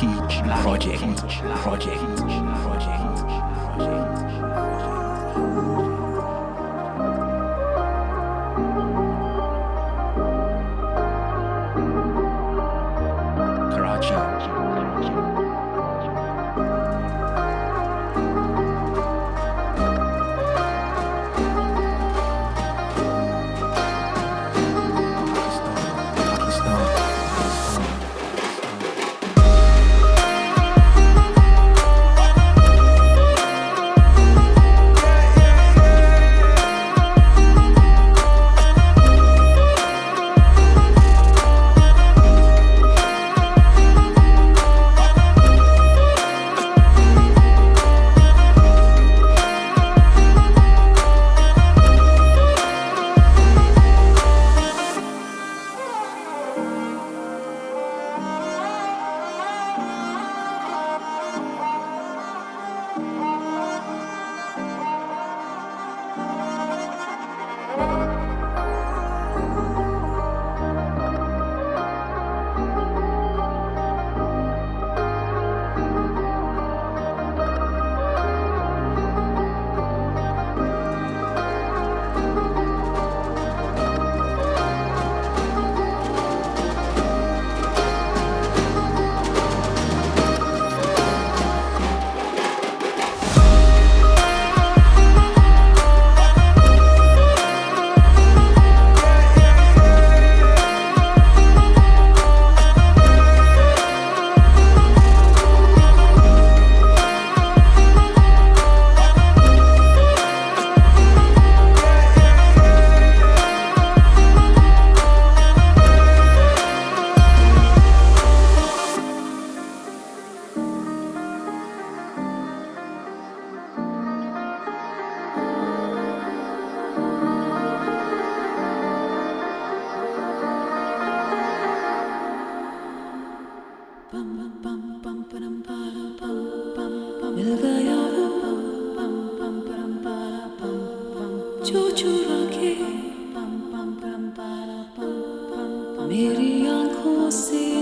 Project. Project. Project. میری آنکھوں سے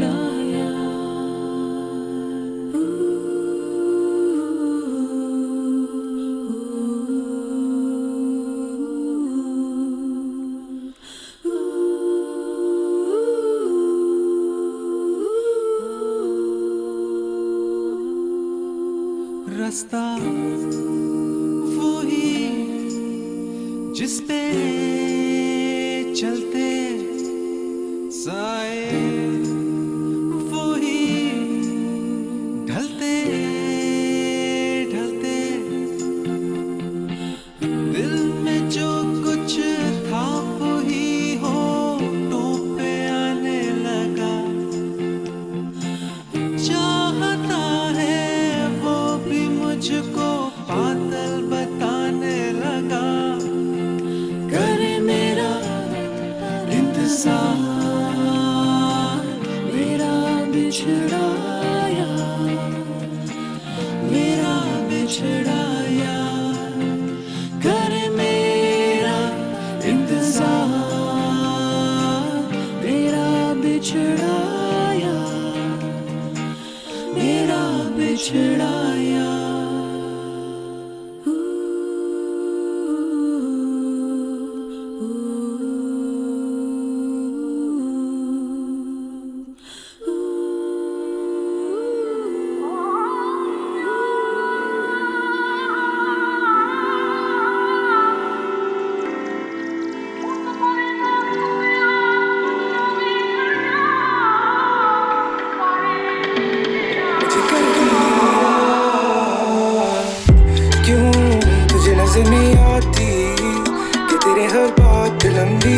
word should I?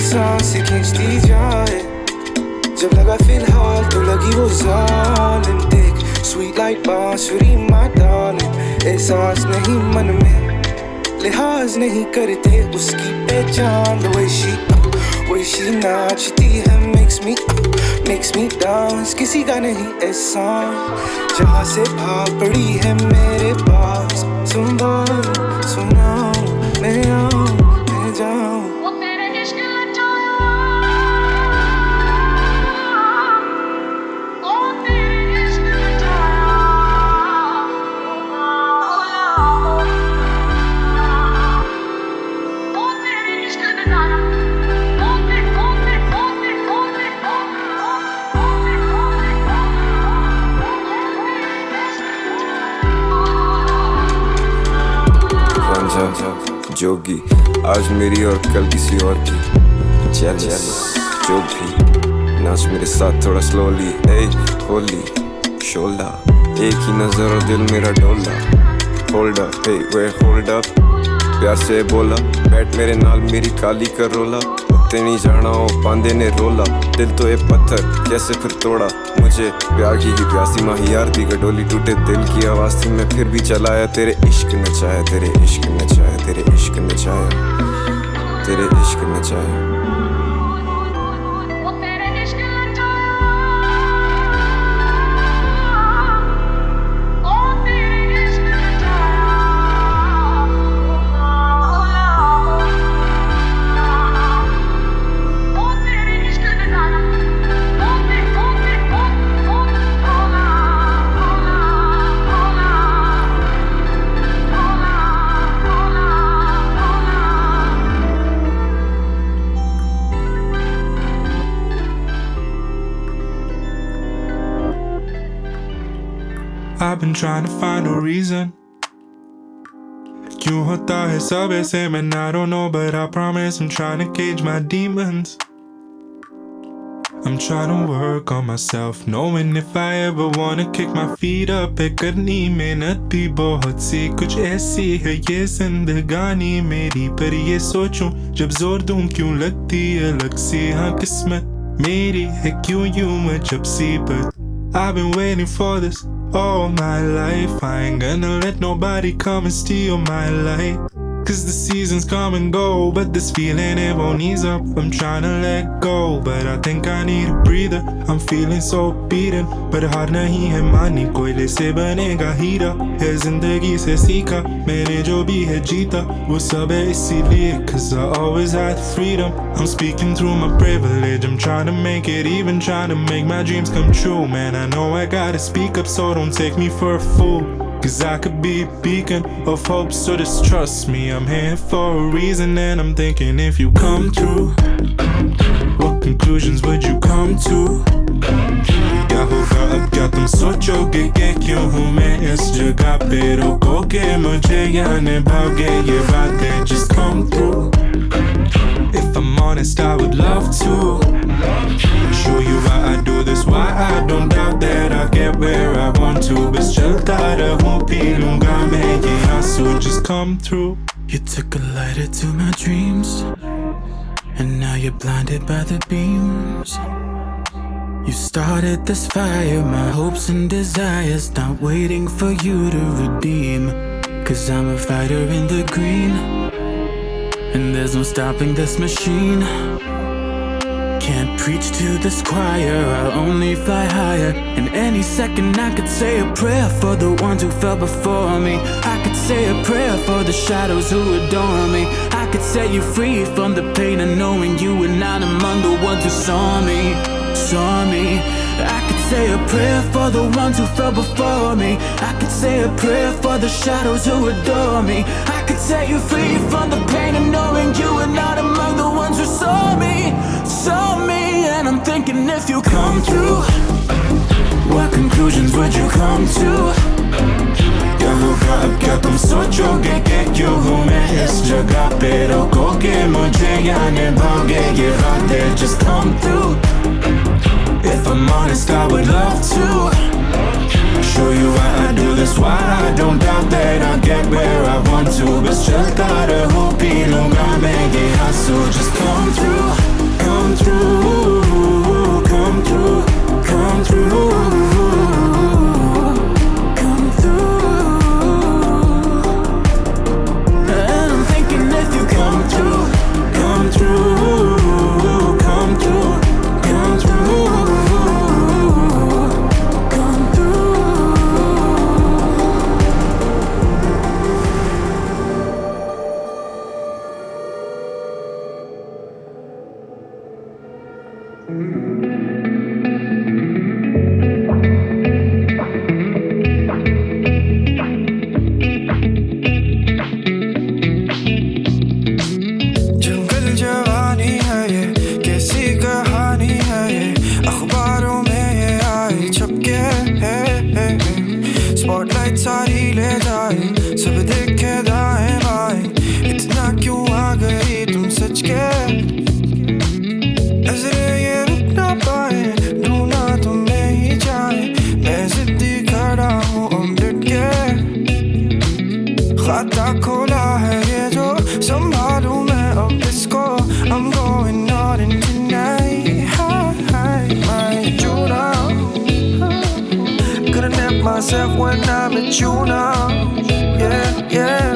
میری جائے۔ جب لگا فی الحال تو لگی وہ ظالم۔ دیکھ سویٹ لائٹ بانسری احساس نہیں من میں، لحاظ نہیں کرتے اس کی پہچان۔ ویشی ویشی ناچتی ہے makes me makes me dance کسی کا نہیں احسان۔ جہاں سے ہے میرے پاس۔ سنبھال سنا میں سمجھا جو آج میری اور کل کسی اور کی۔ چل جو بھی ناچ میرے ساتھ تھوڑا سلولی اے ہولی، شولڈا، ایک ہی نظر اور دل میرا ڈولا ہولڈ اپ اے وے ہولڈ اپ پیار سے بولا، بیٹھ میرے نال، میری کالی کر رولا۔ جیتے نہیں جانا وہ باندھے نے رولا دل تو اے پتھر جیسے پھر توڑا مجھے پیار کی پیاسی ماہیار دی گڈولی ٹوٹے دل کی آواز تھی میں پھر بھی چلایا تیرے عشق نے چاہے تیرے عشق نے چاہے تیرے عشق نے چاہے تیرے عشق نے چاہے محنت بھی بہت سی کچھ ایسی ہے یہ سند گانی میری پر یہ سوچوں جب زور دوں کی الگ سی ہاں قسمت میری ہے کیوں یوں میں جب سی پر آفوس all my life. I ain't gonna let nobody come and steal my light. Cause the seasons come and go, but this feeling it won't ease up. I'm trying to let go, but I think I need a breather. I'm feeling so beaten, but हार नहीं है मानी कोयले से बनेगा हीरा है जिंदगी से सीखा मैंने जो भी है जीता वो सब है इसीलिए Cause I always had freedom I'm speaking through my privilege I'm trying to make it even trying to make my dreams come true Man I know I gotta speak up so don't take me for a fool Cause I could be a beacon of hope, so just trust me. I'm here for a reason, and I'm thinking if you come through, what conclusions would you come to? क्या होगा अब क्या तुम सोचोगे कि क्यों हूँ मैं इस जगह पे रोकोगे मुझे या निभाओगे ये बातें just come through If I'm honest, I would love to show you why I do this, why I don't doubt that I get where I want to. Без черта да купилом гамеги, I so just come through. You took a lighter to my dreams, and now you're blinded by the beams. You started this fire, my hopes and desires, not waiting for you to redeem. Cause I'm a fighter in the green and there's no stopping this machine. Can't preach to this choir, I'll only fly higher. In any second, I could say a prayer for the ones who fell before me. I could say a prayer for the shadows who adore me. I could set you free from the pain of knowing you were not among the ones who saw me. Saw me I could say a prayer for the ones who fell before me. I could say a prayer for the shadows who adore me. I could set you free from the pain of knowing you were not among the ones who saw me. Saw me, and I'm thinking if you come through, what conclusions would you come to? क्या होगा अब क्या तुम सोचोगे कि क्यों हूँ मैं इस जगह पे रोकोगे मुझे या निभाओगे ये बातें just come through if I'm honest, I would love to Show you why I do this, why I don't doubt that I'll get where I want to. Bez çıl hope Fortnite tager hele when I'm at you now. Yeah, yeah.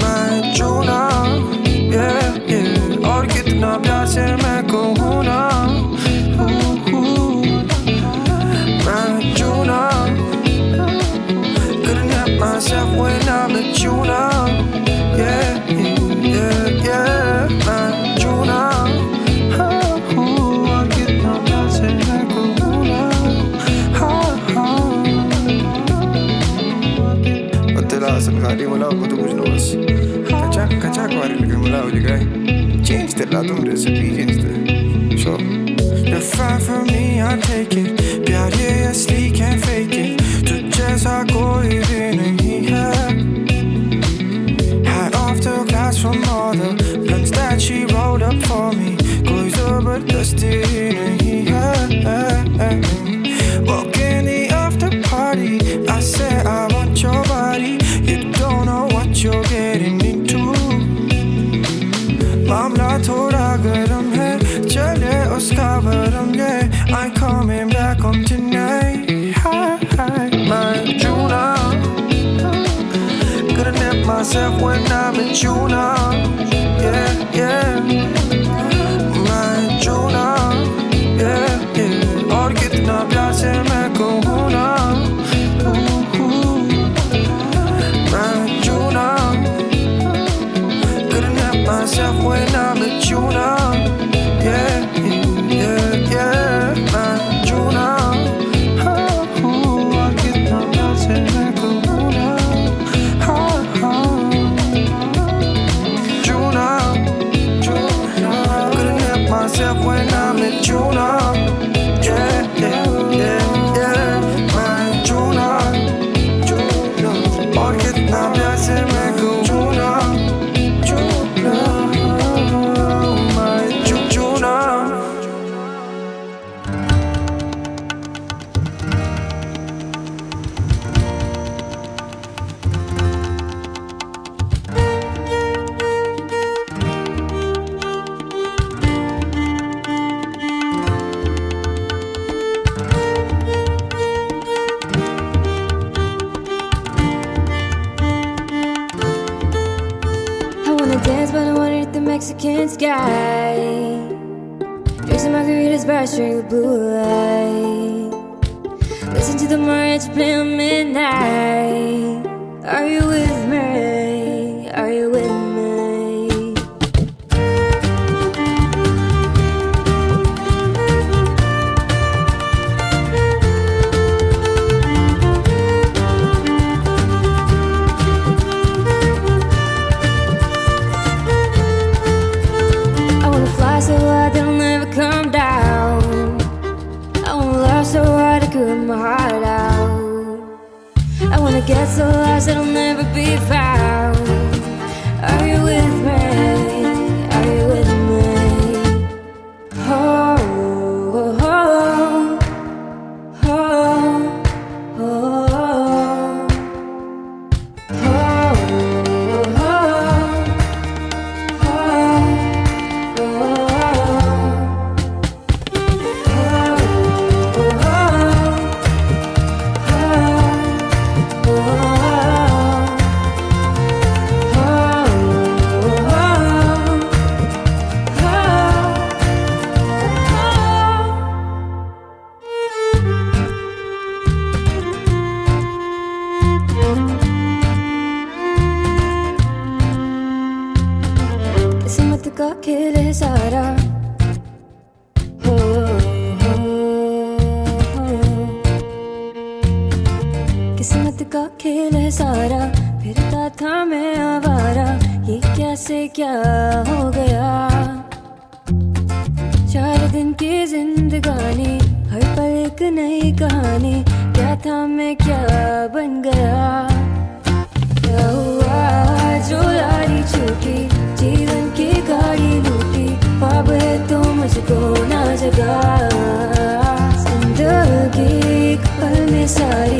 I'm you now. Yeah, yeah. और कितना प्यार से मैं بعدين fine for me I take it प्यार ये असली can't fake it. तुझ जैसा कोई भी नहीं है Hat off to class from all the blunts that she rolled up for me. कोई जबरदस्ती was covered on gay. I'm coming back home tonight. Hi, hi, my Juna. Gonna nip myself when I'm in Juna. Yeah, yeah. My Juna. Yeah, yeah. और कितना प्यार से मैं myself when I'm at you now. सारी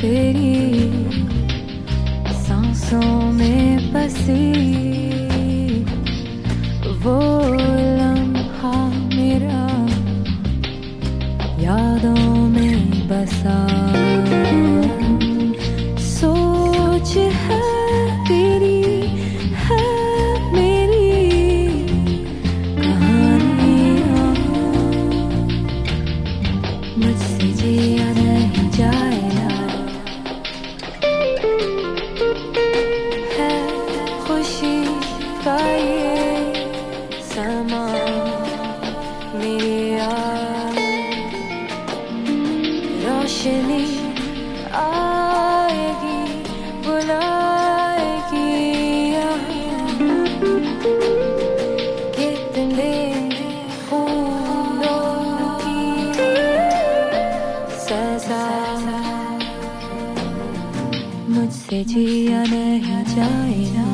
तेरी सांसों में बसी वो लम्हा मेरा यादों में बसा 내게 지어낸 저의 너